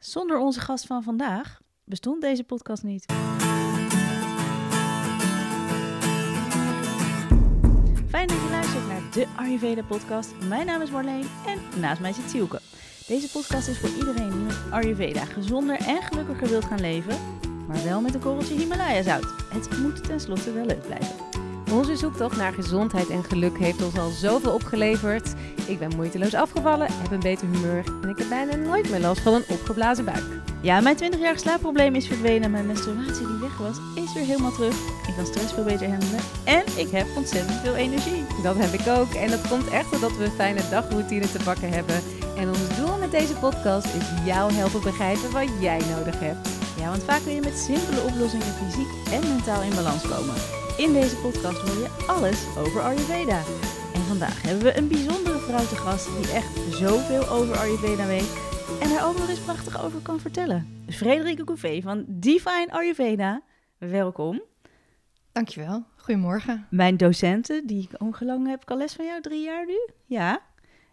Zonder onze gast van vandaag bestond deze podcast niet. Fijn dat je luistert naar de Ayurveda podcast. Mijn naam is Marleen en naast mij zit Sielke. Deze podcast is voor iedereen die met Ayurveda gezonder en gelukkiger wilt gaan leven, maar wel met een korreltje Himalaya zout. Het moet tenslotte wel leuk blijven. Onze zoektocht naar gezondheid en geluk heeft ons al zoveel opgeleverd. Ik ben moeiteloos afgevallen, heb een beter humeur en ik heb bijna nooit meer last van een opgeblazen buik. Ja, mijn 20-jarig slaapprobleem is verdwenen en mijn menstruatie die weg was, is weer helemaal terug. Ik kan stress veel beter handelen en ik heb ontzettend veel energie. Dat heb ik ook en dat komt echt doordat we een fijne dagroutine te pakken hebben. En ons doel met deze podcast is jou helpen begrijpen wat jij nodig hebt. Ja, want vaak kun je met simpele oplossingen fysiek en mentaal in balans komen. In deze podcast hoor je alles over Ayurveda. En vandaag hebben we een bijzondere vrouw te gast die echt zoveel over Ayurveda weet en daar ook nog eens prachtig over kan vertellen. Frederike Couvé van Divine Ayurveda, welkom. Dankjewel, goedemorgen. Mijn docenten, die ik hoe lang heb ik al les van jou? Drie jaar nu? Ja.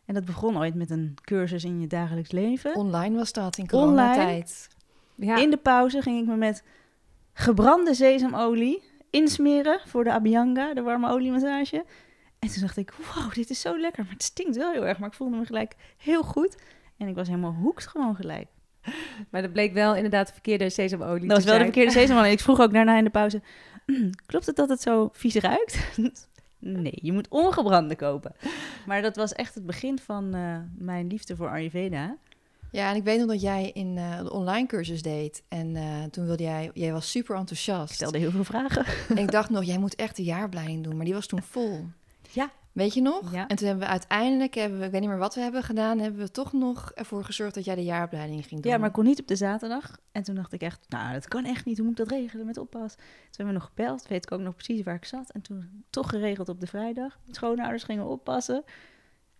En dat begon ooit met een cursus in je dagelijks leven. Online was dat in coronatijd. Ja, In de pauze ging ik me met gebrande sesamolie insmeren voor de Abhyanga, de warme oliemassage. En toen dacht ik, wow, dit is zo lekker. Maar het stinkt wel heel erg. Maar ik voelde me gelijk heel goed. En ik was helemaal hoekt gewoon gelijk. maar dat bleek wel inderdaad de verkeerde sesamolie Dat was wel de verkeerde sesamolie. Ik vroeg ook daarna in de pauze, "Mm, klopt het dat het zo vies ruikt? nee, je moet ongebrande kopen. Maar dat was echt het begin van eh, mijn liefde voor Ayurveda. Ja, en ik weet nog dat jij in eh, de online cursus deed. En eh, toen wilde jij, jij was super Ik enthousiast. stelde heel veel vragen. En ik dacht nog, jij moet echt de jaarbleiding doen. Maar die was toen vol. Ja. Weet je nog? Ja. En toen hebben we uiteindelijk, hebben we, ik weet niet meer wat we hebben gedaan, hebben we toch nog ervoor gezorgd dat jij de jaarbleiding ging doen. Ja, maar ik kon niet op de zaterdag. En toen dacht ik echt, nou, dat kan echt niet. Hoe moet ik dat regelen met oppas? Toen hebben we nog gebeld. Weet ik ook nog precies waar ik zat. En toen toch geregeld op de vrijdag. Schoonouders gingen oppassen.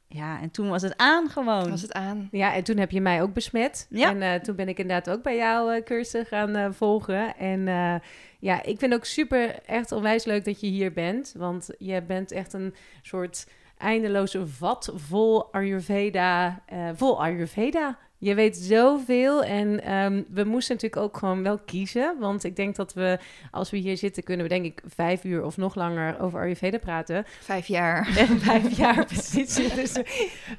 Ja, en toen was het aan gewoon. was het aan. Ja, en toen heb je mij ook besmet. Ja. En eh, toen ben ik inderdaad ook bij jouw eh, cursus gaan eh, volgen. En eh, ja, ik vind ook super echt onwijs leuk dat je hier bent. Want je bent echt een soort eindeloze vat vol Ayurveda. eh, vol Ayurveda. Je weet zoveel en ehm, we moesten natuurlijk ook gewoon wel kiezen. Want ik denk dat we, als we hier zitten, kunnen we denk ik vijf uur of nog langer over Ayurveda praten. Vijf jaar. En vijf jaar precies. Dus,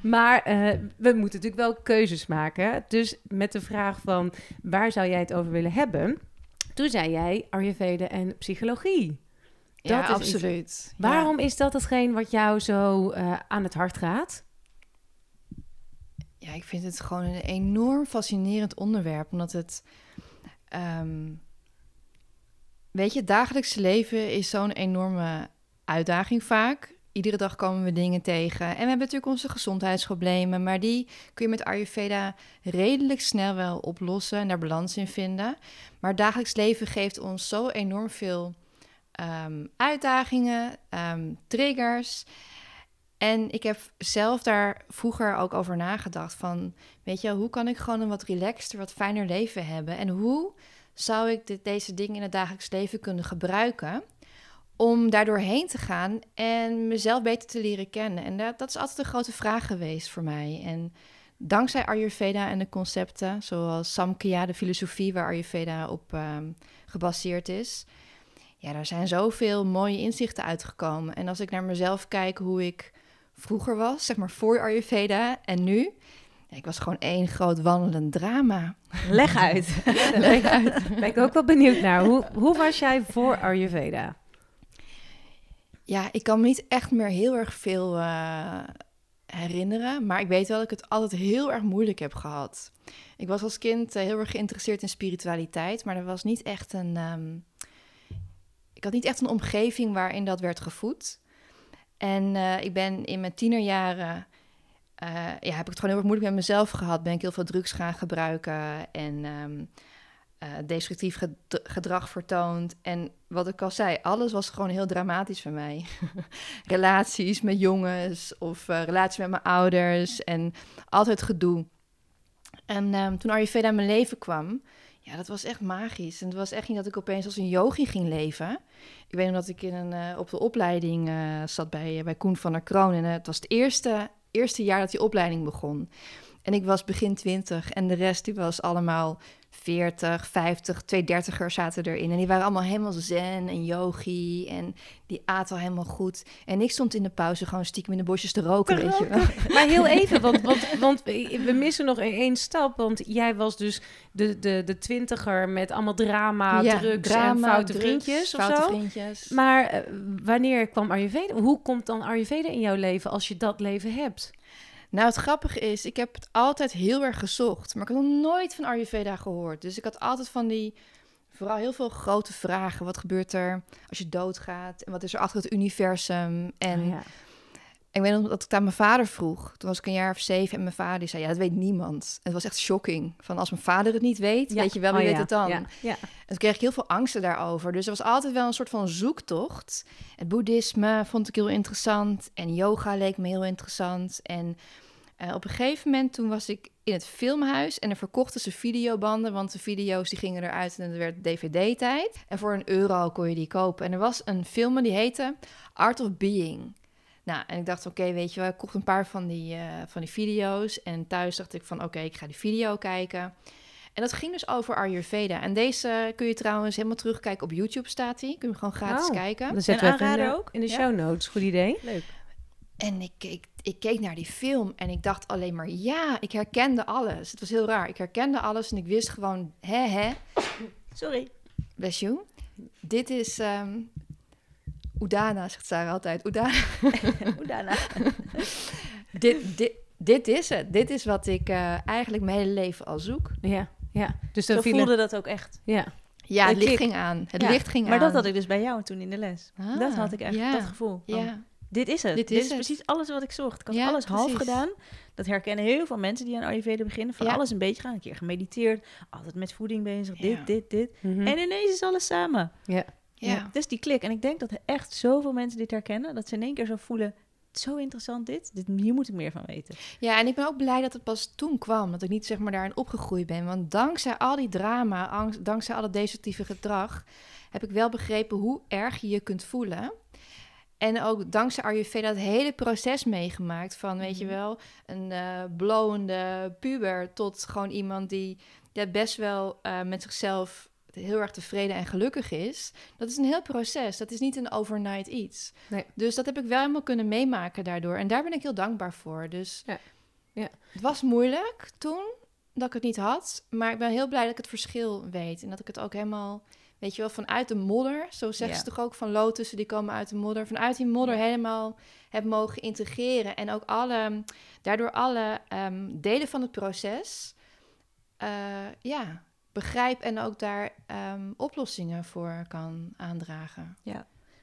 maar eh, we moeten natuurlijk wel keuzes maken. Dus met de vraag van waar zou jij het over willen hebben? Toen zei jij Ayurveda en psychologie. ja, Dat iets- absoluut. Ja. Waarom is dat hetgeen wat jou zo eh, aan het hart gaat? Ja, ik vind het gewoon een enorm fascinerend onderwerp, omdat het... ehm, weet je, het dagelijkse leven is zo'n enorme uitdaging vaak. Iedere dag komen we dingen tegen. En we hebben natuurlijk onze gezondheidsproblemen, maar die kun je met Ayurveda redelijk snel wel oplossen en daar balans in vinden. Maar dagelijks leven geeft ons zo enorm veel ehm, uitdagingen, ehm, triggers. En ik heb zelf daar vroeger ook over nagedacht van, weet je, hoe kan ik gewoon een wat relaxter, wat fijner leven hebben? En hoe zou ik dit, deze dingen in het dagelijks leven kunnen gebruiken om daardoor heen te gaan en mezelf beter te leren kennen? En dat, dat is altijd een grote vraag geweest voor mij. En dankzij Ayurveda en de concepten, zoals Samkhya, de filosofie waar Ayurveda op ehm, gebaseerd is, ja, daar zijn zoveel mooie inzichten uitgekomen. En als ik naar mezelf kijk hoe ik vroeger was, zeg maar voor Ayurveda en nu, ik was gewoon één groot wandelend drama. Leg uit. Ben ik, ben ik ook wel benieuwd naar. Hoe, hoe was jij voor Ayurveda? Ja, ik kan me niet echt meer heel erg veel eh, herinneren, maar ik weet wel dat ik het altijd heel erg moeilijk heb gehad. Ik was als kind eh, heel erg geïnteresseerd in spiritualiteit, maar er was niet echt een. ehm, ik had niet echt een omgeving waarin dat werd gevoed. En eh, ik ben in mijn tienerjaren. eh, ja, heb ik het gewoon heel erg moeilijk met mezelf gehad. Ben ik heel veel drugs gaan gebruiken en ehm, eh, destructief ged- gedrag vertoond. En wat ik al zei, alles was gewoon heel dramatisch voor mij. relaties met jongens of relaties met mijn ouders en altijd gedoe. En ehm, toen Ayurveda in mijn leven kwam, ja, dat was echt magisch. En het was echt niet dat ik opeens als een yogi ging leven. Ik weet nog dat ik in een, eh, op de opleiding eh, zat bij, bij Koen van der Kroon. En eh, het was het eerste, eerste jaar dat die opleiding begon. En ik was begin 20 en de rest die was allemaal 40, 50, twee dertigers zaten erin. En die waren allemaal helemaal zen en yogi en die aten al helemaal goed. En ik stond in de pauze gewoon stiekem in de bosjes te roken, Te weet je wel. Maar heel even, want, want, want we missen nog één stap. Want jij was dus de, de, de twintiger met allemaal drama, Ja, drugs en drama, foute drugs, vriendjes of foute zo. vriendjes. Maar eh, wanneer kwam Ayurveda? Hoe komt dan Ayurveda in jouw leven als je dat leven hebt? Nou, het grappige is, ik heb het altijd heel erg gezocht. Maar ik had nog nooit van Ayurveda gehoord. Dus ik had altijd van die, vooral heel veel grote vragen. Wat gebeurt er als je doodgaat? En wat is er achter het universum? En Ah, ja. Ik weet nog dat ik het aan mijn vader vroeg. Toen was ik een jaar of zeven en mijn vader die zei, ja, dat weet niemand. Het was echt shocking. Van als mijn vader het niet weet, Ja. weet je wel, wie Oh, weet ja. het dan? Ja, ja. En toen kreeg ik heel veel angsten daarover. Dus er was altijd wel een soort van zoektocht. Het boeddhisme vond ik heel interessant. En yoga leek me heel interessant. En eh, op een gegeven moment toen was ik in het filmhuis. En er verkochten ze videobanden. Want de video's die gingen eruit en het werd dvd-tijd. En voor een euro kon je die kopen. En er was een film die heette Art of Being. Nou, en ik dacht, oké, weet je wel, ik kocht een paar van die, eh, van die video's. En thuis dacht ik van, oké, ik ga die video kijken. En dat ging dus over Ayurveda. En deze kun je trouwens helemaal terugkijken. Op YouTube staat die. Kun je hem gewoon gratis Oh. kijken. Dan zetten we de, ook? in de Ja. show notes. Goed idee. Leuk. En ik keek, ik keek naar die film en ik dacht alleen maar, ja, ik herkende alles. Het was heel raar. Ik herkende alles en ik wist gewoon, hè, hè, Sorry. bless you. Dit is ehm Udana, zegt Sarah altijd. Daarna? dit, dit, dit is het. Dit is wat ik eh, eigenlijk mijn hele leven al zoek. Ja, ja. Dus dan voelde dat ook echt. Ja. Ja, het licht ging aan. Het Ja, licht ging Maar aan. dat had ik dus bij jou toen in de les. Ah, dat had ik echt, ja. dat gevoel. van, Ja, Dit is het. Dit Dit, is is, het. precies alles wat ik zocht. Ik had Ja, alles half precies. gedaan. Dat herkennen heel veel mensen die aan Ayurveda beginnen. Van Ja. alles een beetje gaan. Een keer gemediteerd. Altijd met voeding bezig. Ja. Dit, dit, dit. Mhm. En ineens is alles samen. ja. Ja. Dus die klik. En ik denk dat er echt zoveel mensen dit herkennen. Dat ze in één keer zo voelen... Zo interessant dit. dit. Hier moet ik meer van weten. Ja, en ik ben ook blij dat het pas toen kwam. Dat ik niet zeg maar daarin opgegroeid ben. Want dankzij al die drama, angst, dankzij al het destructieve gedrag... heb ik wel begrepen hoe erg je je kunt voelen. En ook dankzij Ayurveda het hele proces meegemaakt. Van, weet je Mhm. wel, een eh blowende puber... tot gewoon iemand die ja, best wel eh, met zichzelf heel erg tevreden en gelukkig is. Dat is een heel proces. Dat is niet een overnight iets. Nee. Dus dat heb ik wel helemaal kunnen meemaken daardoor. En daar ben ik heel dankbaar voor. Dus Ja. Ja. het was moeilijk toen dat ik het niet had. Maar ik ben heel blij dat ik het verschil weet. En dat ik het ook helemaal, weet je wel, vanuit de modder. Zo zeggen Ja. ze toch ook van lotussen die komen uit de modder. Vanuit die modder helemaal heb mogen integreren. En ook alle, daardoor alle ehm, delen van het proces, eh, ja, begrijp en ook daar ehm, oplossingen voor kan aandragen.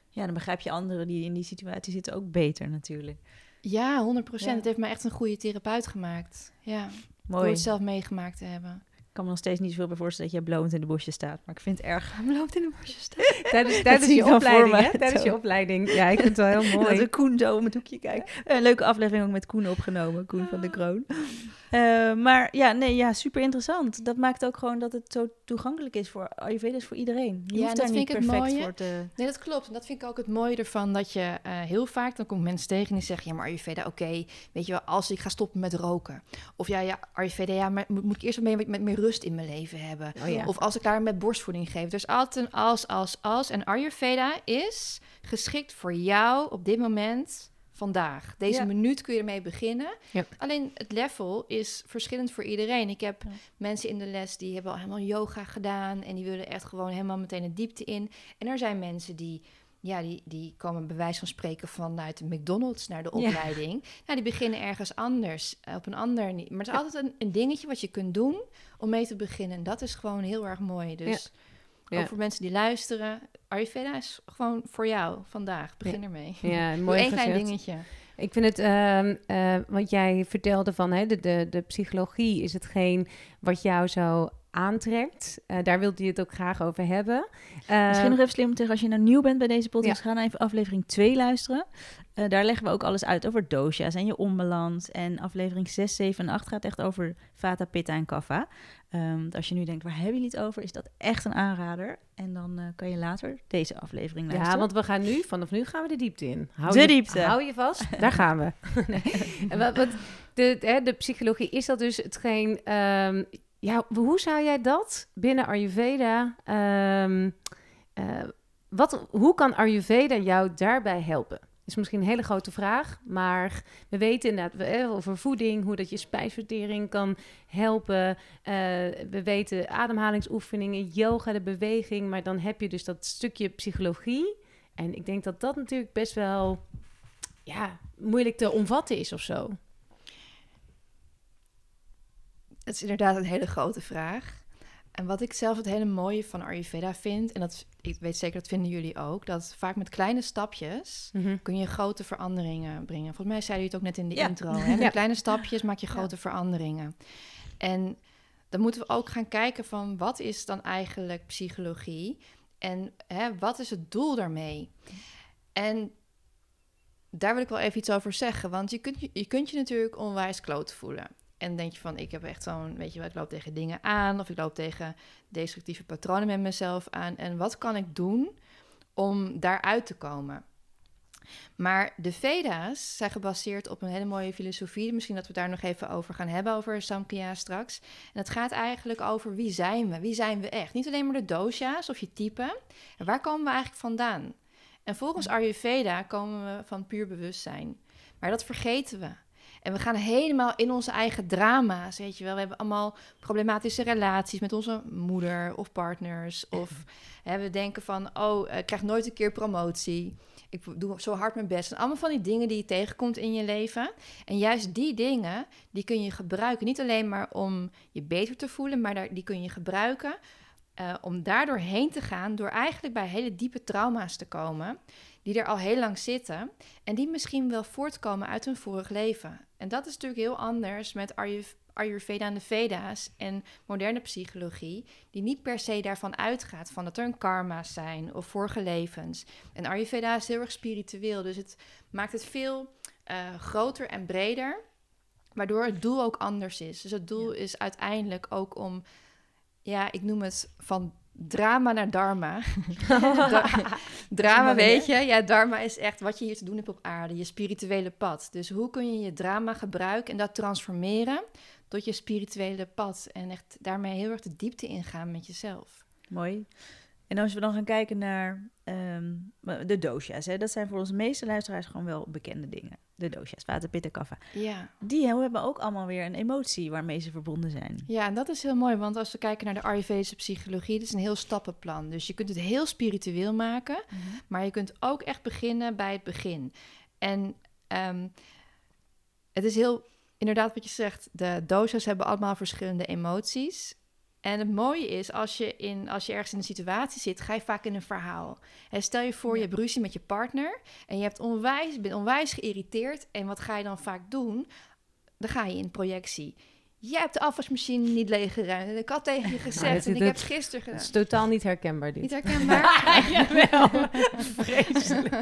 Ja, dan begrijp je anderen die in die situatie zitten ook beter natuurlijk. Ja, 100 procent. Ja. Het heeft mij echt een goede therapeut gemaakt. Ja, door Mooi. het zelf meegemaakt te hebben. Ik kan me nog steeds niet zoveel bij voorstellen dat jij blowend in de bosjes staat. Maar ik vind het erg blowend in de bosjes staan. Tijdens, je opleiding, hè? me. Tijdens je opleiding. Ja, ik vind het wel heel Dat mooi. we Koen zo om het hoekje kijkt. Een leuke aflevering ook met Koen opgenomen. Koen van de Kroon. Eh, maar ja, nee, ja, super interessant. Dat maakt ook gewoon dat het zo toegankelijk is voor Ayurveda is voor iedereen. Je Ja, hoeft dat daar vind niet ik het perfect mooie. voor te... Nee, dat klopt. En dat vind ik ook het mooie ervan. Dat je eh, heel vaak, dan komt mensen tegen die zeggen... ja, maar Ayurveda, oké, weet je wel, als ik ga stoppen met roken. Of ja, ja Ayurveda, ja, maar moet, moet ik eerst wat meer, met meer rust in mijn leven hebben. Oh ja. Of als ik daar met borstvoeding geef. Dus altijd een als, als, als. En Ayurveda is geschikt voor jou op dit moment, vandaag. Deze Ja. minuut kun je ermee beginnen. Ja. Alleen het level is verschillend voor iedereen. Ik heb Ja. mensen in de les die hebben al helemaal yoga gedaan... en die willen echt gewoon helemaal meteen de diepte in. En er zijn mensen die... Ja, die, die komen bij wijze van spreken vanuit de McDonald's naar de Ja. opleiding. Nou, die beginnen ergens anders, eh, op een ander... Maar het is altijd een, een dingetje wat je kunt doen om mee te beginnen. En dat is gewoon heel erg mooi. Dus Ja. Ook voor mensen die luisteren, Ayurveda is gewoon voor jou vandaag. Begin ermee. Ja, mooi klein dingetje. Ik vind het, ehm eh, wat jij vertelde van hè, de, de, de psychologie is hetgeen wat jou zo aantrekt. Uh, daar wilde hij het ook graag over hebben. Uh, Misschien nog even slim om te zeggen, als je nou nieuw bent bij deze podcast, ga dan even aflevering 2 luisteren. Uh, daar leggen we ook alles uit over dosha's en je onbalans. En aflevering 6, 7 en 8 gaat echt over Vata, Pitta en Kapha. Um, als je nu denkt, waar hebben jullie het over? Is dat echt een aanrader? En dan uh, kan je later deze aflevering luisteren. Ja, want we gaan nu, vanaf nu gaan we de diepte in. Hou de je, diepte. Hou je vast, daar gaan we. nee. en wat, wat, de, hè, de psychologie, is dat dus hetgeen... Um, ja, hoe zou jij dat binnen Ayurveda... Um, uh, wat, hoe kan Ayurveda jou daarbij helpen? is misschien een hele grote vraag, maar we weten inderdaad over voeding, hoe dat je spijsvertering kan helpen. Uh, we weten ademhalingsoefeningen, yoga, de beweging, maar dan heb je dus dat stukje psychologie. En ik denk dat dat natuurlijk best wel ja, moeilijk te omvatten is of zo. Het is inderdaad een hele grote vraag. En wat ik zelf het hele mooie van Ayurveda vind, en dat ik weet zeker dat vinden jullie ook, dat vaak met kleine stapjes Mhm. kun je grote veranderingen brengen. Volgens mij zei jullie het ook net in de Ja. intro. Hè? Met Ja. kleine stapjes maak je grote veranderingen. En dan moeten we ook gaan kijken van wat is dan eigenlijk psychologie en hè, wat is het doel daarmee? En daar wil ik wel even iets over zeggen, want je kunt je, je, kunt je natuurlijk onwijs kloot voelen. En denk je van, ik heb echt zo'n, weet je wel, ik loop tegen dingen aan... of ik loop tegen destructieve patronen met mezelf aan. En wat kan ik doen om daaruit te komen? Maar de Veda's zijn gebaseerd op een hele mooie filosofie. Misschien dat we daar nog even over gaan hebben, over Samkhya straks. En het gaat eigenlijk over wie zijn we? Wie zijn we echt? Niet alleen maar de dosha's of je type. En waar komen we eigenlijk vandaan? En volgens Ayurveda komen we van puur bewustzijn. Maar dat vergeten we. En we gaan helemaal in onze eigen drama's, weet je wel. We hebben allemaal problematische relaties met onze moeder of partners. Of hè, we denken van, oh, ik krijg nooit een keer promotie. Ik doe zo hard mijn best. En allemaal van die dingen die je tegenkomt in je leven. En juist die dingen, die kun je gebruiken. Niet alleen maar om je beter te voelen, maar daar, die kun je gebruiken... Uh, om daardoor heen te gaan door eigenlijk bij hele diepe trauma's te komen... die er al heel lang zitten en die misschien wel voortkomen uit hun vorig leven. En dat is natuurlijk heel anders met Ayurveda en de Veda's en moderne psychologie, die niet per se daarvan uitgaat van dat er een karma's zijn of vorige levens. En Ayurveda is heel erg spiritueel, dus het maakt het veel uh, groter en breder, waardoor het doel ook anders is. Dus het doel ja. is uiteindelijk ook om, ja, ik noem het van drama naar dharma. drama, weet je? Ja, dharma is echt wat je hier te doen hebt op aarde, je spirituele pad. Dus hoe kun je je drama gebruiken en dat transformeren tot je spirituele pad en echt daarmee heel erg de diepte ingaan met jezelf. Mooi. En als we dan gaan kijken naar um, de dosha's, hè, dat zijn voor onze meeste luisteraars gewoon wel bekende dingen. De dosha's, water, pitta, kaffa. Ja. Die hebben ook allemaal weer een emotie waarmee ze verbonden zijn. Ja, en dat is heel mooi, want als we kijken naar de Ayurvedische psychologie, dat is een heel stappenplan. Dus je kunt het heel spiritueel maken, Mhm. maar je kunt ook echt beginnen bij het begin. En um, het is heel, inderdaad wat je zegt, de dosha's hebben allemaal verschillende emoties. En het mooie is, als je, in, als je ergens in een situatie zit, ga je vaak in een verhaal. En stel je voor, Ja. je hebt ruzie met je partner en je hebt onwijs, bent onwijs geïrriteerd. En wat ga je dan vaak doen? Dan ga je in projectie. Jij hebt de afwasmachine niet leeggeruimd. En ik had tegen je gezegd, dit- en ik heb het gisteren Het gedaan. is totaal niet herkenbaar dit. Niet herkenbaar? Jawel. Vreselijk.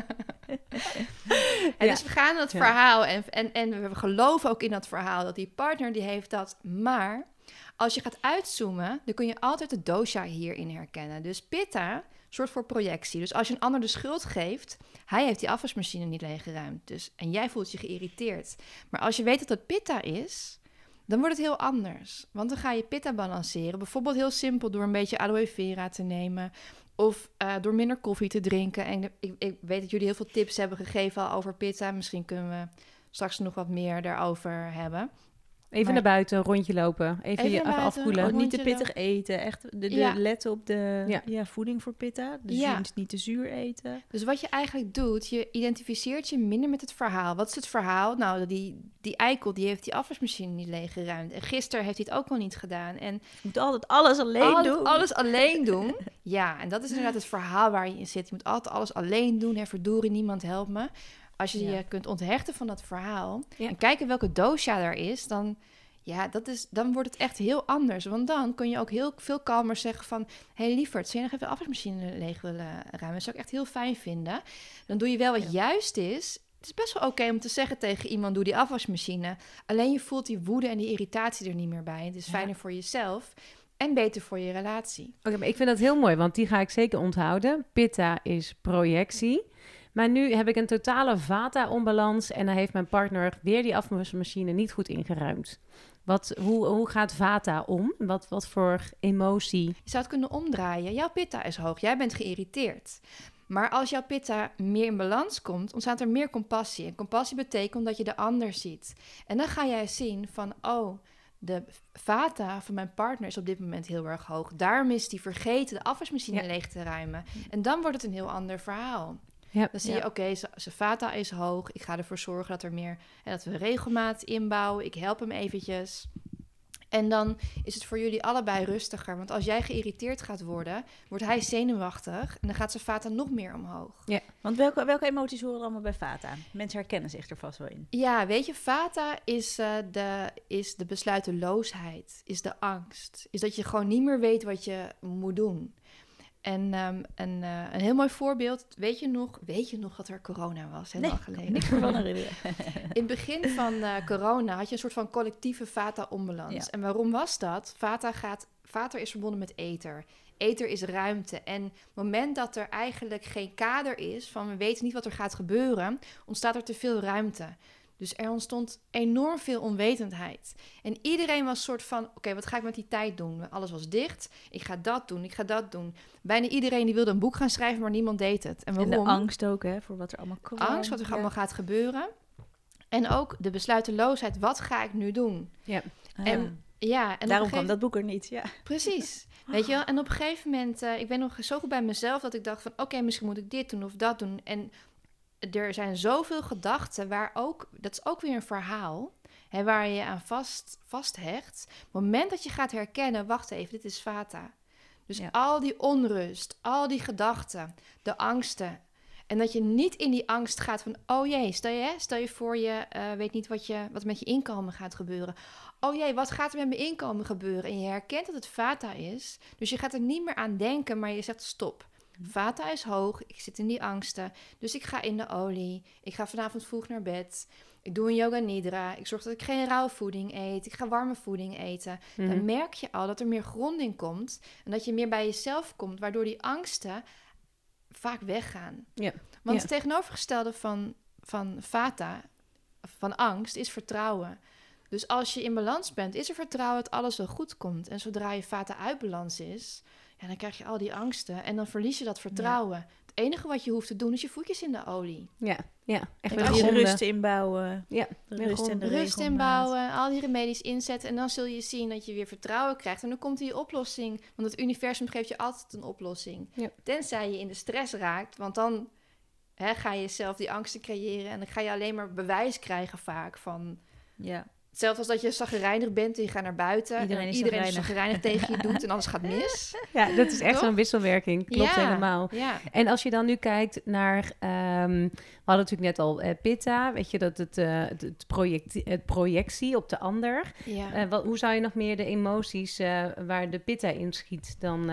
En Ja. dus we gaan dat verhaal en, en, en we geloven ook in dat verhaal dat die partner die heeft dat. Maar als je gaat uitzoomen, dan kun je altijd de dosha hierin herkennen. Dus pitta soort voor projectie. Dus als je een ander de schuld geeft, hij heeft die afwasmachine niet leeggeruimd. Dus, en jij voelt je geïrriteerd. Maar als je weet dat het pitta is, dan wordt het heel anders. Want dan ga je pitta balanceren. Bijvoorbeeld heel simpel door een beetje aloe vera te nemen. Of eh, door minder koffie te drinken. En ik, ik weet dat jullie heel veel tips hebben gegeven al over pitta. Misschien kunnen we straks nog wat meer daarover hebben. Even Maar- naar buiten, een rondje lopen. Even, Even je buiten, afkoelen. Ook niet te pittig eten. Echt de, de Ja. letten op de Ja. ja. voeding voor pitta. Dus Ja. je moet niet te zuur eten. Dus wat je eigenlijk doet, je identificeert je minder met het verhaal. Wat is het verhaal? Nou, die, die eikel die heeft die afwasmachine niet leeggeruimd. En gisteren heeft hij het ook al niet gedaan. En Je moet altijd alles alleen altijd doen. alles alleen doen. Ja, en dat is inderdaad het verhaal waar je in zit. Je moet altijd alles alleen doen. Hè, verdorie, niemand helpt me. Als je Ja. je kunt onthechten van dat verhaal Ja. en kijken welke dosha daar is, dan, Ja, dat is, dan wordt het echt heel anders. Want dan kun je ook heel veel kalmer zeggen van... hé hey, lieverd, zou je nog even de afwasmachine leeg willen ruimen? Dat zou ik echt heel fijn vinden. Dan doe je wel wat juist is. Het is best wel oké om te zeggen tegen iemand... doe die afwasmachine. Alleen je voelt die woede en die irritatie er niet meer bij. Het is Ja. fijner voor jezelf en beter voor je relatie. Oké, maar ik vind dat heel mooi, want die ga ik zeker onthouden. Pitta is projectie. Maar nu heb ik een totale vata-onbalans en dan heeft mijn partner weer die afwasmachine niet goed ingeruimd. Wat, hoe, hoe gaat vata om? Wat, wat voor emotie? Je zou het kunnen omdraaien. Jouw pitta is hoog, jij bent geïrriteerd. Maar als jouw pitta meer in balans komt, ontstaat er meer compassie. En compassie betekent dat je de ander ziet. En dan ga jij zien van, oh, de vata van mijn partner is op dit moment heel erg hoog. Daarom is die vergeten de afwasmachine Ja. leeg te ruimen. En dan wordt het een heel ander verhaal. Ja, Dan zie Ja. je, oké, zijn vata is hoog. Ik ga ervoor zorgen dat er meer, hè, dat we regelmaat inbouwen. Ik help hem eventjes. En dan is het voor jullie allebei rustiger. Want als jij geïrriteerd gaat worden, wordt hij zenuwachtig. En dan gaat zijn vata nog meer omhoog. Want welke, welke emoties horen allemaal bij Vata? Mensen herkennen zich er vast wel in. Ja, weet je, vata is, eh, de, is de besluiteloosheid, is de angst. Is dat je gewoon niet meer weet wat je moet doen. En ehm, een, eh, een heel mooi voorbeeld, weet je nog, weet je nog dat er corona was, heel Nee, lang geleden? Niks meer van herinneren. In het begin van eh, corona had je een soort van collectieve vata-onbalans. Ja. En waarom was dat? Vata, gaat, vata is verbonden met ether. Ether is ruimte. En op het moment dat er eigenlijk geen kader is, van we weten niet wat er gaat gebeuren, ontstaat er te veel ruimte. Dus er ontstond enorm veel onwetendheid. En iedereen was soort van, oké, wat ga ik met die tijd doen? Alles was dicht. Ik ga dat doen, ik ga dat doen. Bijna iedereen die wilde een boek gaan schrijven, maar niemand deed het. En En waarom? de angst ook, hè, voor wat er allemaal komt. angst wat er allemaal gaat gebeuren. En ook de besluiteloosheid, wat ga ik nu doen? Ja. En ja, en Daarom kwam dat boek er niet, ja. Precies. Weet je wel? En op een gegeven moment, eh, ik ben nog zo goed bij mezelf dat ik dacht van, oké, misschien moet ik dit doen of dat doen. En er zijn zoveel gedachten waar ook, dat is ook weer een verhaal, hè, waar je aan vast, vasthecht. Op het moment dat je gaat herkennen, wacht even, dit is vata. Dus Ja. al die onrust, al die gedachten, de angsten. En dat je niet in die angst gaat van, oh jee, stel je, stel je voor je eh, weet niet wat, je, wat met je inkomen gaat gebeuren. Oh jee, wat gaat er met mijn inkomen gebeuren? En je herkent dat het vata is. Dus je gaat er niet meer aan denken, maar je zegt stop. Vata is hoog, ik zit in die angsten. Dus ik ga in de olie. Ik ga vanavond vroeg naar bed. Ik doe een yoga nidra. Ik zorg dat ik geen rauwe voeding eet. Ik ga warme voeding eten. Mhm. Dan merk je al dat er meer gronding komt. En dat je meer bij jezelf komt, waardoor die angsten vaak weggaan. Ja. Want Ja. het tegenovergestelde van, van vata, van angst, is vertrouwen. Dus als je in balans bent, is er vertrouwen dat alles wel goed komt. En zodra je vata uit balans is, ja, dan krijg je al die angsten en dan verlies je dat vertrouwen. Het enige wat je hoeft te doen is je voetjes in de olie. Ja, ja. Echt En weer je rust inbouwen. Ja, rust en de Rust inbouwen, al die remedies inzetten. En dan zul je zien dat je weer vertrouwen krijgt. En dan komt die oplossing. Want het universum geeft je altijd een oplossing. Ja. Tenzij je in de stress raakt. Want dan hè, ga je zelf die angsten creëren. En dan ga je alleen maar bewijs krijgen vaak van... Ja. Hetzelfde als dat je zagrijnig bent en je gaat naar buiten. Iedereen en is iedereen tegen je doet en alles gaat mis. ja, dat is echt zo'n wisselwerking. Klopt Ja. helemaal. Ja, En als je dan nu kijkt naar, ehm, we hadden natuurlijk net al eh, Pitta, weet je dat het, eh, het, het, project, het projectie op de ander. ja. Eh, wat, hoe zou je nog meer de emoties waar de Pitta in schiet dan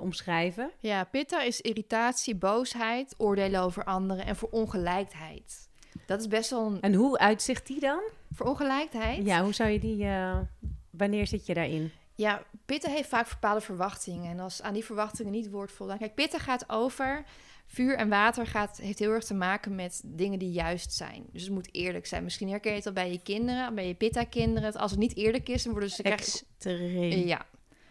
omschrijven? ja, pitta is irritatie, boosheid, oordelen over anderen en voor ongelijkheid. Dat is best wel een... En hoe uitzicht die dan? Voor ongelijkheid? Ja, hoe zou je die, eh, wanneer zit je daarin? Ja, Pitta heeft vaak bepaalde verwachtingen. En als aan die verwachtingen niet wordt voldaan... Kijk, Pitta gaat over... Vuur en water gaat, heeft heel erg te maken met dingen die juist zijn. Dus het moet eerlijk zijn. Misschien herken je het al bij je kinderen, bij je Pitta-kinderen. Als het niet eerlijk is, dan worden ze... Extreem. Ja.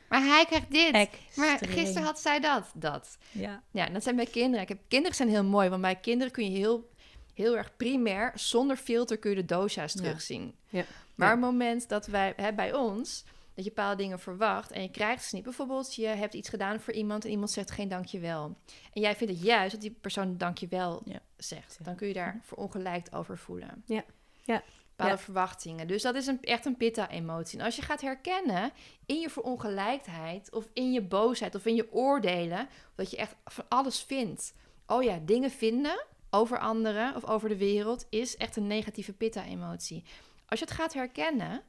Maar hij krijgt dit. Maar Extreem. gisteren had zij dat. Dat. Ja. Ja, dat zijn bij kinderen. Ik heb, kinderen zijn heel mooi, want bij kinderen kun je heel, heel erg primair, zonder filter, kun je de dosha's Ja. terugzien. Ja. Maar het moment dat wij, hè, bij ons, dat je bepaalde dingen verwacht en je krijgt ze niet. Bijvoorbeeld, je hebt iets gedaan voor iemand en iemand zegt geen dankjewel. En jij vindt het juist dat die persoon dankjewel Ja. zegt. Dan kun je daar verongelijkt over voelen. Ja. Ja. Bepaalde verwachtingen. Dus dat is een, echt een pitta-emotie. En als je gaat herkennen in je verongelijkheid of in je boosheid of in je oordelen, dat je echt van alles vindt. Oh ja, dingen vinden over anderen of over de wereld is echt een negatieve pitta-emotie. Als je het gaat herkennen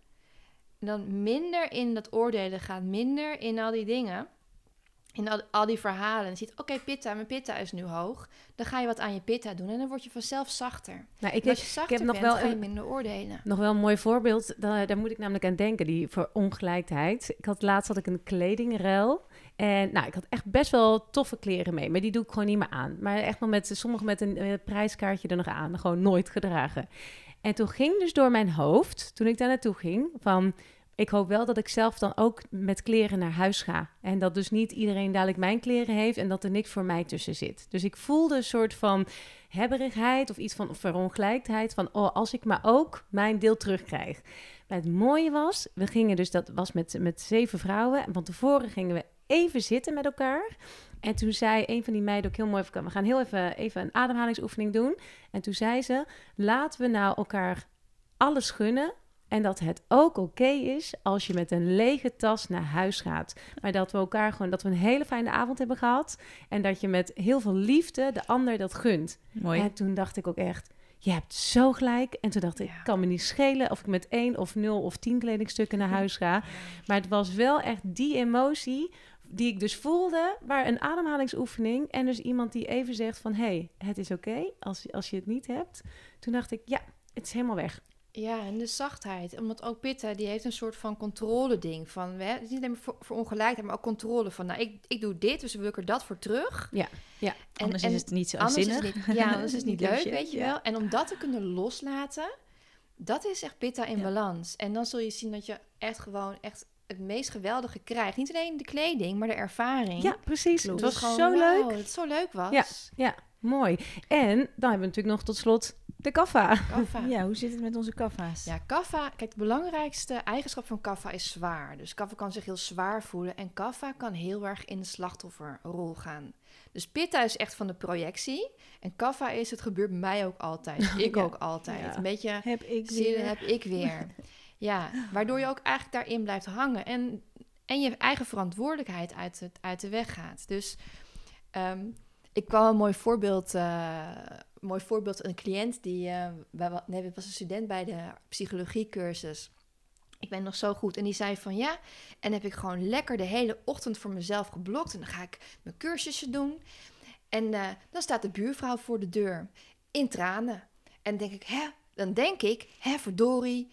dan minder in dat oordelen gaat, minder in al die dingen. In al, al die verhalen. En je ziet, oké, pitta, mijn pitta is nu hoog. Dan ga je wat aan je pitta doen en dan word je vanzelf zachter. Nou, ik als je zachter heb nog wel ga je minder oordelen. nog wel een mooi voorbeeld. Daar, daar moet ik namelijk aan denken, die verongelijkheid. Ik had laatst had ik een kledingruil. En nou, ik had echt best wel toffe kleren mee. Maar die doe ik gewoon niet meer aan. Maar echt wel met sommige met een prijskaartje er nog aan. Gewoon nooit gedragen. En toen ging dus door mijn hoofd, toen ik daar naartoe ging, van... Ik hoop wel dat ik zelf dan ook met kleren naar huis ga. En dat dus niet iedereen dadelijk mijn kleren heeft en dat er niks voor mij tussen zit. Dus ik voelde een soort van hebberigheid of iets van verongelijkheid. Van, oh, als ik maar ook mijn deel terugkrijg. Maar het mooie was, we gingen dus, dat was met, met zeven vrouwen. En van tevoren gingen we even zitten met elkaar. En toen zei een van die meiden ook heel mooi, we gaan heel even, even een ademhalingsoefening doen. En toen zei ze, laten we nou elkaar alles gunnen. En dat het ook oké is als je met een lege tas naar huis gaat. Maar dat we elkaar gewoon, dat we een hele fijne avond hebben gehad. En dat je met heel veel liefde de ander dat gunt. Mooi. En toen dacht ik ook echt, je hebt zo gelijk. En toen dacht ik, Ja. kan me niet schelen of ik met één of nul of tien kledingstukken naar huis ga. Maar het was wel echt die emotie die ik dus voelde, waar een ademhalingsoefening en dus iemand die even zegt van, hé, hey, het is oké als, als je het niet hebt. Toen dacht ik, ja, het is helemaal weg. Ja, en de zachtheid. Omdat ook Pitta, die heeft een soort van controle ding. Van, hè, het is niet alleen maar voor, voor ongelijkheid, maar ook controle. Van, nou, ik, ik doe dit, dus wil ik er dat voor terug. Ja, ja. En, Anders en is het niet zo zinnig. niet, ja, anders is het niet leuk, leuk, weet je ja. wel. En om dat te kunnen loslaten, dat is echt Pitta in Ja. balans. En dan zul je zien dat je echt gewoon echt het meest geweldige krijgt. Niet alleen de kleding, maar de ervaring. Ja, precies. Klopt. Het was gewoon, zo leuk. Dat het zo leuk was. Ja. Ja, mooi. En dan hebben we natuurlijk nog tot slot de kaffa. Kaffa. Ja, hoe zit het met onze kaffa's? Ja, kaffa. Kijk, de belangrijkste eigenschap van kaffa is zwaar. Dus kaffa kan zich heel zwaar voelen. En kaffa kan heel erg in de slachtofferrol gaan. Dus pitta is echt van de projectie. En kaffa is, het gebeurt bij mij ook altijd. Ik Ja. ook altijd. Ja. Een beetje, Heb ik je, weer. heb ik weer. ja, waardoor je ook eigenlijk daarin blijft hangen. En, en je eigen verantwoordelijkheid uit, het, uit de weg gaat. Dus ehm, ik kwam een mooi voorbeeld... een mooi voorbeeld, een cliënt die... wa- nee, was een student bij de psychologiecursus. Ik ben nog zo goed. En die zei van ja, en heb ik gewoon lekker de hele ochtend voor mezelf geblokt. En dan ga ik mijn cursusje doen. En eh, dan staat de buurvrouw voor de deur in tranen. En denk ik, hè? Dan denk ik, hè, verdorie.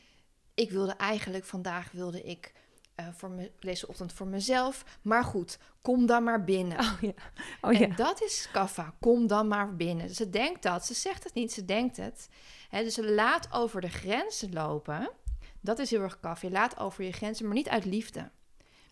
Ik wilde eigenlijk vandaag wilde ik eh, voor me, deze ochtend voor mezelf. Maar goed, kom dan maar binnen. Oh ja. Oh ja. En dat is kaffa. Kom dan maar binnen. Ze denkt dat. Ze zegt het niet, ze denkt het. Dus ze laat over de grenzen lopen. Dat is heel erg kaffa. Je laat over je grenzen, maar niet uit liefde.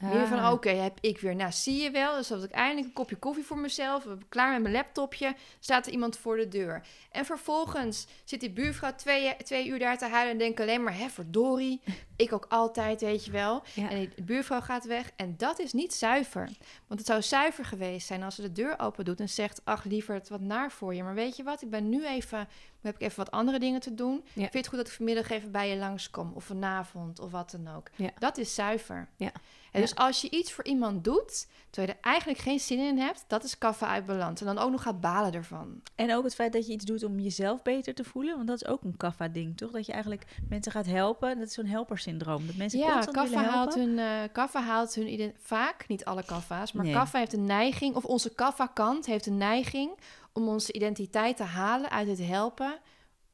Meer van, Ah. oké, heb ik weer. Nou, zie je wel. Dus had ik eindelijk een kopje koffie voor mezelf. Klaar met mijn laptopje. Staat er iemand voor de deur. En vervolgens zit die buurvrouw twee, twee uur daar te huilen. En denkt alleen maar, hè, verdorie. Ik ook altijd, weet je wel. Ja. En de buurvrouw gaat weg. En dat is niet zuiver. Want het zou zuiver geweest zijn als ze de deur open doet en zegt: Ach, lieverd, wat naar voor je. Maar weet je wat? Ik ben nu even. Heb ik even wat andere dingen te doen. Ja. Vind je het goed dat ik vanmiddag even bij je langskom? Of vanavond of wat dan ook. Ja. Dat is zuiver. Ja. En dus als je iets voor iemand doet, terwijl je er eigenlijk geen zin in hebt, dat is kaffe uit balans. En dan ook nog gaat balen ervan. En ook het feit dat je iets doet om jezelf beter te voelen. Want dat is ook een kaffa-ding, toch? Dat je eigenlijk mensen gaat helpen. Dat is zo'n helpersyndroom. Dat mensen ja, constant kaffa willen haalt, helpen. hun, eh kaffa haalt hun ident- vaak, niet alle kaffa's, maar Nee. kaffa heeft een neiging, of onze kaffa-kant heeft een neiging om onze identiteit te halen uit het helpen,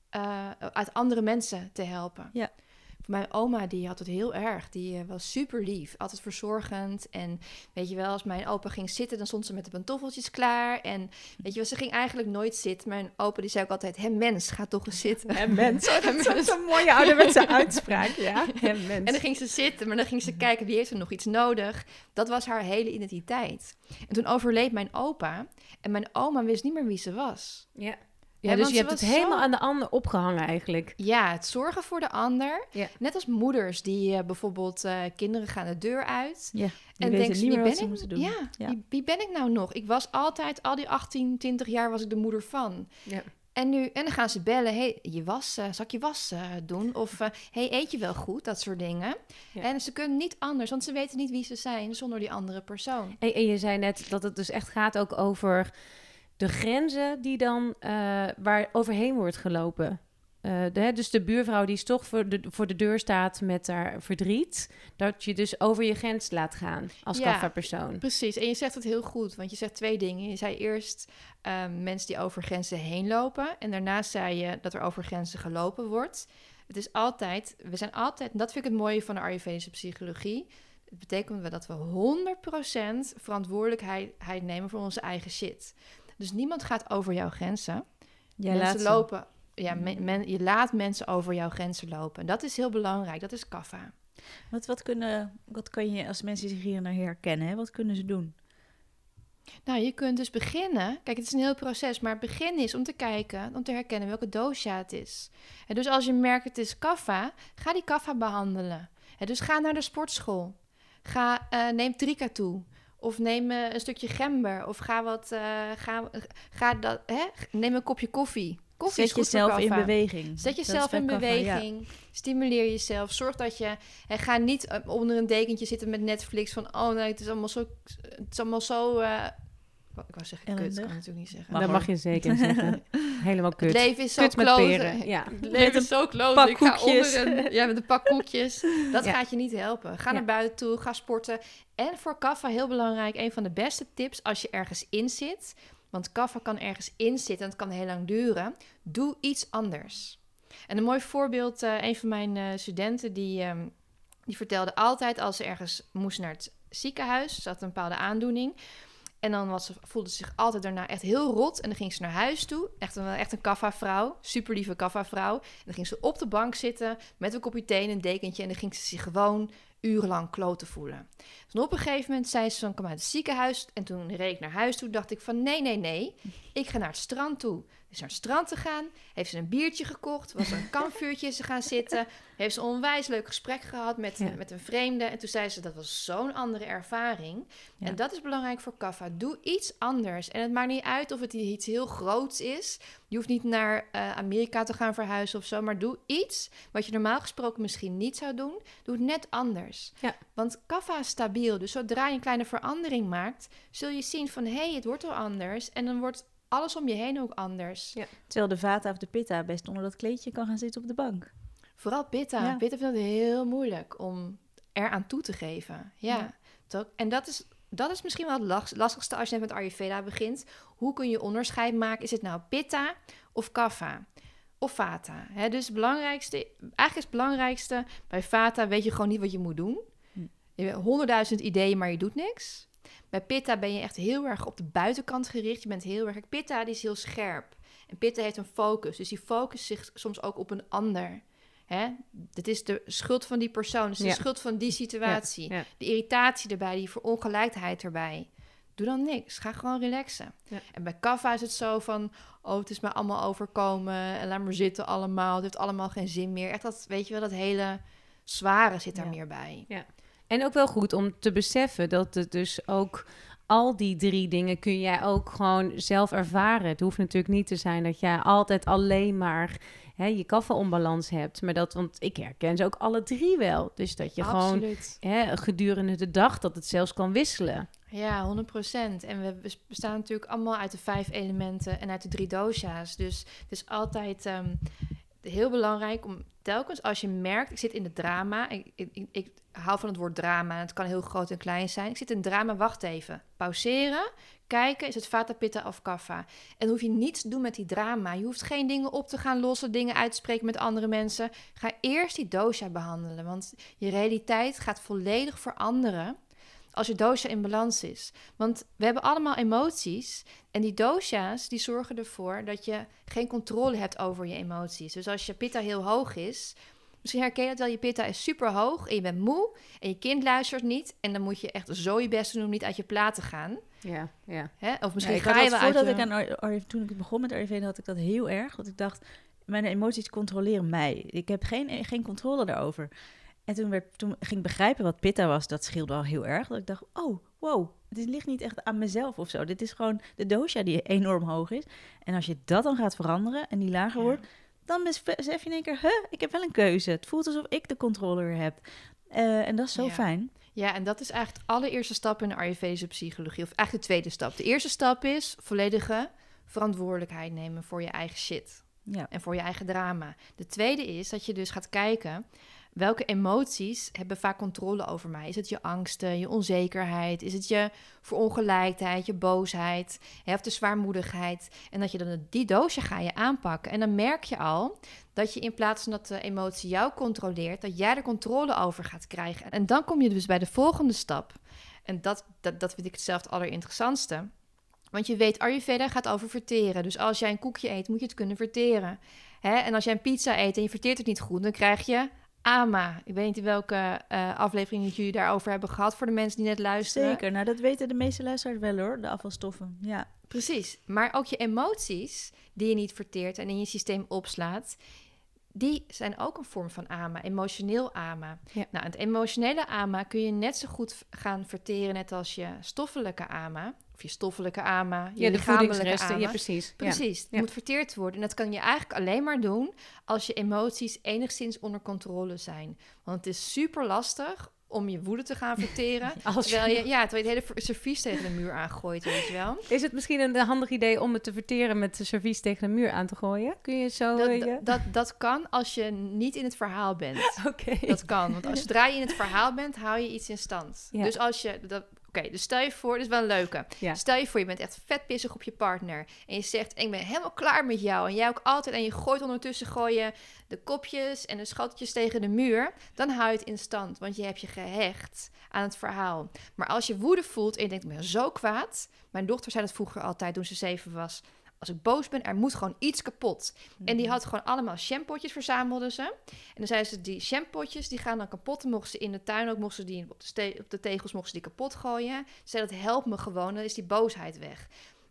eh, uit andere mensen te helpen. Ja. Mijn oma die had het heel erg. Die eh, was super lief, altijd verzorgend. En weet je wel, als mijn opa ging zitten, dan stond ze met de pantoffeltjes klaar. En weet je wel, ze ging eigenlijk nooit zitten. Mijn opa die zei ook altijd, hè mens, ga toch eens zitten. En mens, oh, dat is zo'n mooie ouderwetse uitspraak, ja. En mens. En dan ging ze zitten, maar dan ging ze kijken wie heeft er nog iets nodig. Dat was haar hele identiteit. En toen overleed mijn opa en mijn oma wist niet meer wie ze was. Ja, Ja, dus je hebt het helemaal zo- aan de ander opgehangen eigenlijk. Ja, het zorgen voor de ander. Ja. Net als moeders die eh, bijvoorbeeld eh, kinderen gaan de deur uit. Ja, en denken, wie ben ze ik? doen. Ja, Ja. Wie, wie ben ik nou nog? Ik was altijd, al die 18, 20 jaar was ik de moeder van. Ja. En nu, en dan gaan ze bellen. hey, je was, eh, zal ik je was doen? Of, hey, eet je wel goed? Dat soort dingen. En ze kunnen niet anders, want ze weten niet wie ze zijn zonder die andere persoon. En, en je zei net dat het dus echt gaat ook over de grenzen die dan, eh, waar overheen wordt gelopen. eh, de, dus de buurvrouw die is toch voor de, voor de deur staat met haar verdriet, dat je dus over je grens laat gaan als Ja. kaffa-persoon. Precies, en je zegt het heel goed, want je zegt twee dingen. Je zei eerst ehm, mensen die over grenzen heen lopen. En daarna zei je dat er over grenzen gelopen wordt. Het is altijd, we zijn altijd, en dat vind ik het mooie van de Ayurvedische psychologie. Het betekent dat we 100% verantwoordelijkheid nemen voor onze eigen shit. Dus niemand gaat over jouw grenzen. Jij mensen laat ze. lopen. Ja, men- men- je laat mensen over jouw grenzen lopen. Dat is heel belangrijk. Dat is kaffa. Wat, wat, kunnen, wat kan je, als mensen zich hier naar herkennen, hè, wat kunnen ze doen? Nou, je kunt dus beginnen. Kijk, het is een heel proces, maar het begin is om te kijken, om te herkennen welke dosha het is. En dus als je merkt het is kaffa, ga die kaffa behandelen. En dus ga naar de sportschool. Ga, eh, neem trika toe. Of neem een stukje gember. Of ga wat, eh, ga, ga dat, hè? neem een kopje koffie. Zet jezelf in beweging. Zet jezelf in ja. beweging. Stimuleer jezelf. Zorg dat je. En ga niet eh, onder een dekentje zitten met Netflix. Van oh nee, het is allemaal zo. Het is allemaal zo. eh, ik wou zeggen, kut. Kan ik natuurlijk niet zeggen. Mag dat mag je zeker zeggen. Helemaal kut. Het leven is zo kut met kloten. peren. Ja. Het Met leven een is zo kloten. pak Ik ga koekjes. onder een, ja, met een pak koekjes. Dat Ja. gaat je niet helpen. Ga Ja. naar buiten toe, ga sporten. En voor kaffa, heel belangrijk, een van de beste tips als je ergens in zit. Want kaffa kan ergens in zitten en het kan heel lang duren. Doe iets anders. En een mooi voorbeeld, eh, een van mijn eh, studenten, die, ehm, die vertelde altijd als ze ergens moest naar het ziekenhuis, ze had een bepaalde aandoening. En dan was ze, voelde ze zich altijd daarna echt heel rot. En dan ging ze naar huis toe. Echt een, echt een kaffa-vrouw. Super lieve kaffa-vrouw. En dan ging ze op de bank zitten met een kopje thee en een dekentje. En dan ging ze zich gewoon urenlang kloten voelen. Dus op een gegeven moment zei ze van, kom uit het ziekenhuis. En toen reed ik naar huis toe, dacht ik van, nee, nee, nee. Ik ga naar het strand toe. Dus naar het strand te gaan, heeft ze een biertje gekocht, was er een kampvuurtje is ze gaan zitten, heeft ze een onwijs leuk gesprek gehad met, Ja. met een vreemde. En toen zei ze, dat was zo'n andere ervaring. Ja. En dat is belangrijk voor kaffa. Doe iets anders. En het maakt niet uit of het iets heel groots is. Je hoeft niet naar eh, Amerika te gaan verhuizen of zo, maar doe iets wat je normaal gesproken misschien niet zou doen. Doe het net anders. Ja. Want kaffa is stabiel. Dus zodra je een kleine verandering maakt, zul je zien van hé, hey, het wordt al anders. En dan wordt alles om je heen ook anders. Ja. Terwijl de vata of de pitta best onder dat kleedje kan gaan zitten op de bank. Vooral pitta. Ja. Pitta vindt het heel moeilijk om eraan toe te geven. Ja. En dat is, dat is misschien wel het last- lastigste als je net met Ayurveda begint. Hoe kun je onderscheid maken? Is het nou pitta of kaffa? Of vata? Hè, dus het belangrijkste, eigenlijk is het belangrijkste, bij vata weet je gewoon niet wat je moet doen. Hm. Je hebt honderdduizend ideeën, maar je doet niks. Bij pitta ben je echt heel erg op de buitenkant gericht. Je bent heel erg... Pitta die is heel scherp. En pitta heeft een focus. Dus die focust zich soms ook op een ander. Hè? Het is de schuld van die persoon. Het is Ja. de schuld van die situatie. Ja. De irritatie erbij, die verongelijkheid erbij. Doe dan niks. Ga gewoon relaxen. Ja. En bij kaffa is het zo van... Oh, het is me allemaal overkomen. En laat maar zitten allemaal. Het heeft allemaal geen zin meer. Echt dat, weet je wel, dat hele zware zit daar Ja. meer bij. En ook wel goed om te beseffen dat het dus ook al die drie dingen kun jij ook gewoon zelf ervaren. Het hoeft natuurlijk niet te zijn dat jij altijd alleen maar hè, je kaffa-onbalans hebt. Maar dat, want ik herken ze ook alle drie wel. Dus dat je gewoon hè, gedurende de dag dat het zelfs kan wisselen. Ja, 100%. En we bes- bestaan natuurlijk allemaal uit de vijf elementen en uit de drie dosha's. Dus het is altijd ehm, heel belangrijk om telkens als je merkt, ik zit in het drama, ik, ik, ik, hou van het woord drama, het kan heel groot en klein zijn. Ik zit in drama, wacht even. Pauzeren, kijken, is het vata, pitta of kaffa? En hoef je niets te doen met die drama. Je hoeft geen dingen op te gaan lossen, dingen uit te spreken met andere mensen. Ga eerst die dosha behandelen, want je realiteit gaat volledig veranderen als je dosha in balans is. Want we hebben allemaal emoties. En die dosha's die zorgen ervoor dat je geen controle hebt over je emoties. Dus als je pitta heel hoog is. Misschien herken je het wel, je pitta is super hoog en je bent moe en je kind luistert niet. En dan moet je echt zo je best doen om niet uit je plaat te gaan. Ja, ja. Hè? Of misschien Ja, ik ga je dat wel uit voordat ik aan toen ik begon met Ayurveda had ik dat heel erg. Dat ik dacht, mijn emoties controleren mij. Ik heb geen, geen controle daarover. En toen, werd, toen ging ik begrijpen wat pitta was, dat scheelde al heel erg. Dat ik dacht, oh, wow, dit ligt niet echt aan mezelf of zo. Dit is gewoon de dosha die enorm hoog is. En als je dat dan gaat veranderen en die lager Ja. wordt, dan bes- besef je in één keer, huh, ik heb wel een keuze. Het voelt alsof ik de controller heb. Eh, en dat is zo Ja. fijn. Ja, en dat is eigenlijk de allereerste stap in de Ayurvedische psychologie. Of eigenlijk de tweede stap. De eerste stap is volledige verantwoordelijkheid nemen voor je eigen shit. Ja. En voor je eigen drama. De tweede is dat je dus gaat kijken welke emoties hebben vaak controle over mij. Is het je angsten, je onzekerheid? Is het je verongelijkheid, je boosheid? Of de zwaarmoedigheid? En dat je dan die doosje ga je aanpakken. En dan merk je al dat je in plaats van dat de emotie jou controleert, dat jij er controle over gaat krijgen. En dan kom je dus bij de volgende stap. En dat, dat, dat vind ik zelf het allerinteressantste. Want je weet, Ayurveda gaat over verteren. Dus als jij een koekje eet, moet je het kunnen verteren. Hè? En als jij een pizza eet en je verteert het niet goed, dan krijg je AMA. Ik weet niet in welke uh, aflevering jullie daarover hebben gehad voor de mensen die net luisteren. Zeker, nou dat weten de meeste luisteraars wel hoor, de afvalstoffen. Ja. Precies, maar ook je emoties die je niet verteert en in je systeem opslaat, die zijn ook een vorm van AMA, emotioneel AMA. Ja. Nou, het emotionele AMA kun je net zo goed gaan verteren, net als je stoffelijke AMA. Of je stoffelijke AMA, je Ja, de lichamelijke. AMA. Ja, precies. Precies, het Ja. moet verteerd worden. En dat kan je eigenlijk alleen maar doen als je emoties enigszins onder controle zijn. Want het is super lastig om je woede te gaan verteren. Als terwijl je, ja, terwijl je het hele servies tegen de muur aangooit, weet je wel. Is het misschien een handig idee om het te verteren met de servies tegen de muur aan te gooien? Kun je zo... Dat, eh, dat, dat, dat kan als je niet in het verhaal bent. Oké. Dat kan, want als zodra je in het verhaal bent, hou je iets in stand. Ja. Dus als je... Dat, Dus stel je voor, dit is wel een leuke. Ja. Stel je voor, je bent echt vet pissig op je partner. En je zegt, ik ben helemaal klaar met jou. En jij ook altijd. En je gooit ondertussen gooi je de kopjes en de schoteltjes tegen de muur. Dan hou je het in stand, want je hebt je gehecht aan het verhaal. Maar als je woede voelt en je denkt, ik ben zo kwaad. Mijn dochter zei dat vroeger altijd toen ze zeven was. Als ik boos ben, er moet gewoon iets kapot. En die had gewoon allemaal shampootjes verzamelde ze. En dan zeiden ze, die shampootjes die gaan dan kapot. Dan mochten ze in de tuin ook, mochten ze die op de, ste- op de tegels mochten ze die kapot gooien. Ze zei, dat helpt me gewoon, dan is die boosheid weg.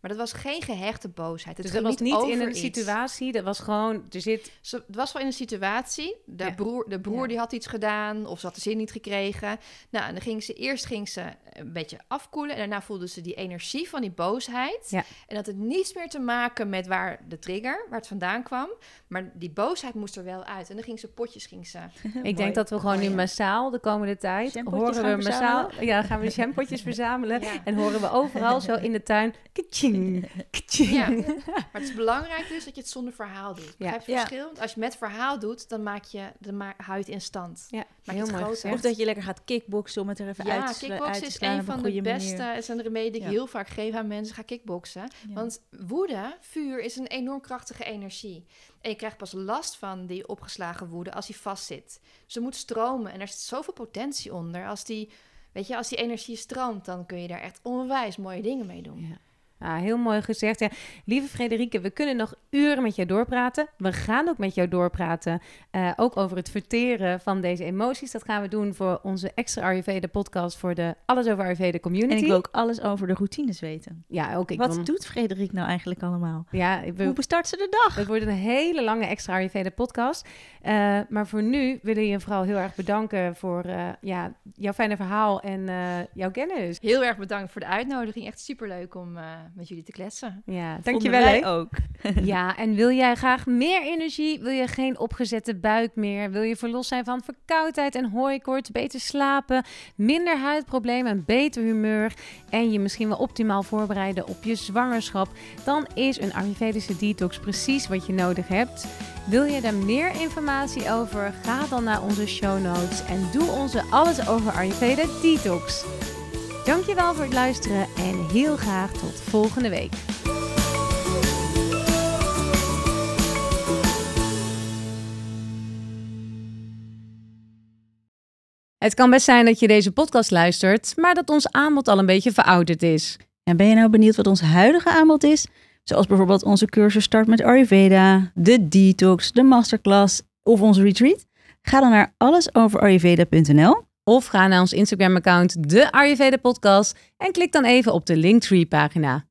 Maar dat was geen gehechte boosheid. Het Dus dat was niet in een iets. situatie, dat was gewoon, er zit... Ze, het was wel in een situatie. De Ja. broer, de broer Ja. die had iets gedaan of ze had de zin niet gekregen. Nou, en dan ging ze eerst ging ze een beetje afkoelen en daarna voelde ze die energie van die boosheid. Ja. En dat het niets meer te maken met waar de trigger, waar het vandaan kwam, maar die boosheid moest er wel uit. En dan ging ze potjes ging ze. Ik denk dat we gewoon nu massaal de komende tijd horen gaan we massaal, verzamelen? ja, gaan we shampootjes verzamelen Ja. en horen we overal zo in de tuin, kaching, kaching. Ja. Maar het is belangrijk dus dat je het zonder verhaal doet. Begrijp je het Ja. verschil? Want als je met verhaal doet, dan maak je de het in stand. Ja, Maak je heel het mooi. Of dat je lekker gaat kickboksen om het er even Ja, uit, te uit kickboksen te is een van de beste. Het is een remedie die ik Ja. heel vaak geef aan mensen. Ga kickboksen. Ja. Want woede, vuur, is een enorm krachtige energie. En je krijgt pas last van die opgeslagen woede als die vastzit. Ze moet stromen en er zit zoveel potentie onder. Als die, weet je, als die energie stroomt, dan kun je daar echt onwijs mooie dingen mee doen. Ja. Ah, heel mooi gezegd. Ja. Lieve Frederike, we kunnen nog uren met jou doorpraten. We gaan ook met jou doorpraten. eh, ook over het verteren van deze emoties. Dat gaan we doen voor onze extra Ayurveda podcast voor de Alles over Ayurveda community. En ik wil ook alles over de routines weten. Ja, ook ik Wat wil- doet Frederik nou eigenlijk allemaal? Ja, ik wil- Hoe bestart ze de dag? Het wordt een hele lange extra Ayurveda podcast. Eh, maar voor nu willen we je vooral heel erg bedanken voor eh, ja, jouw fijne verhaal en eh, jouw kennis. Heel erg bedankt voor de uitnodiging. Echt superleuk om eh, met jullie te kletsen. Ja, dankjewel. wij ook. Ja, en wil jij graag meer energie? Wil je geen opgezette buik meer? Wil je verlost zijn van verkoudheid en hooikoorts? Beter slapen, minder huidproblemen, een beter humeur en je misschien wel optimaal voorbereiden op je zwangerschap? Dan is een Ayurvedische detox precies wat je nodig hebt. Wil je daar meer informatie over? Ga dan naar onze show notes en doe onze Alles over Ayurveda detox. Dankjewel voor het luisteren en heel graag tot volgende week. Het kan best zijn dat je deze podcast luistert, maar dat ons aanbod al een beetje verouderd is. En ben je nou benieuwd wat ons huidige aanbod is? Zoals bijvoorbeeld onze cursus Start met Ayurveda, de detox, de masterclass of onze retreat? Ga dan naar allesoverayurveda.nl Of ga naar ons Instagram-account, de Ayurveda Podcast, en klik dan even op de Linktree-pagina.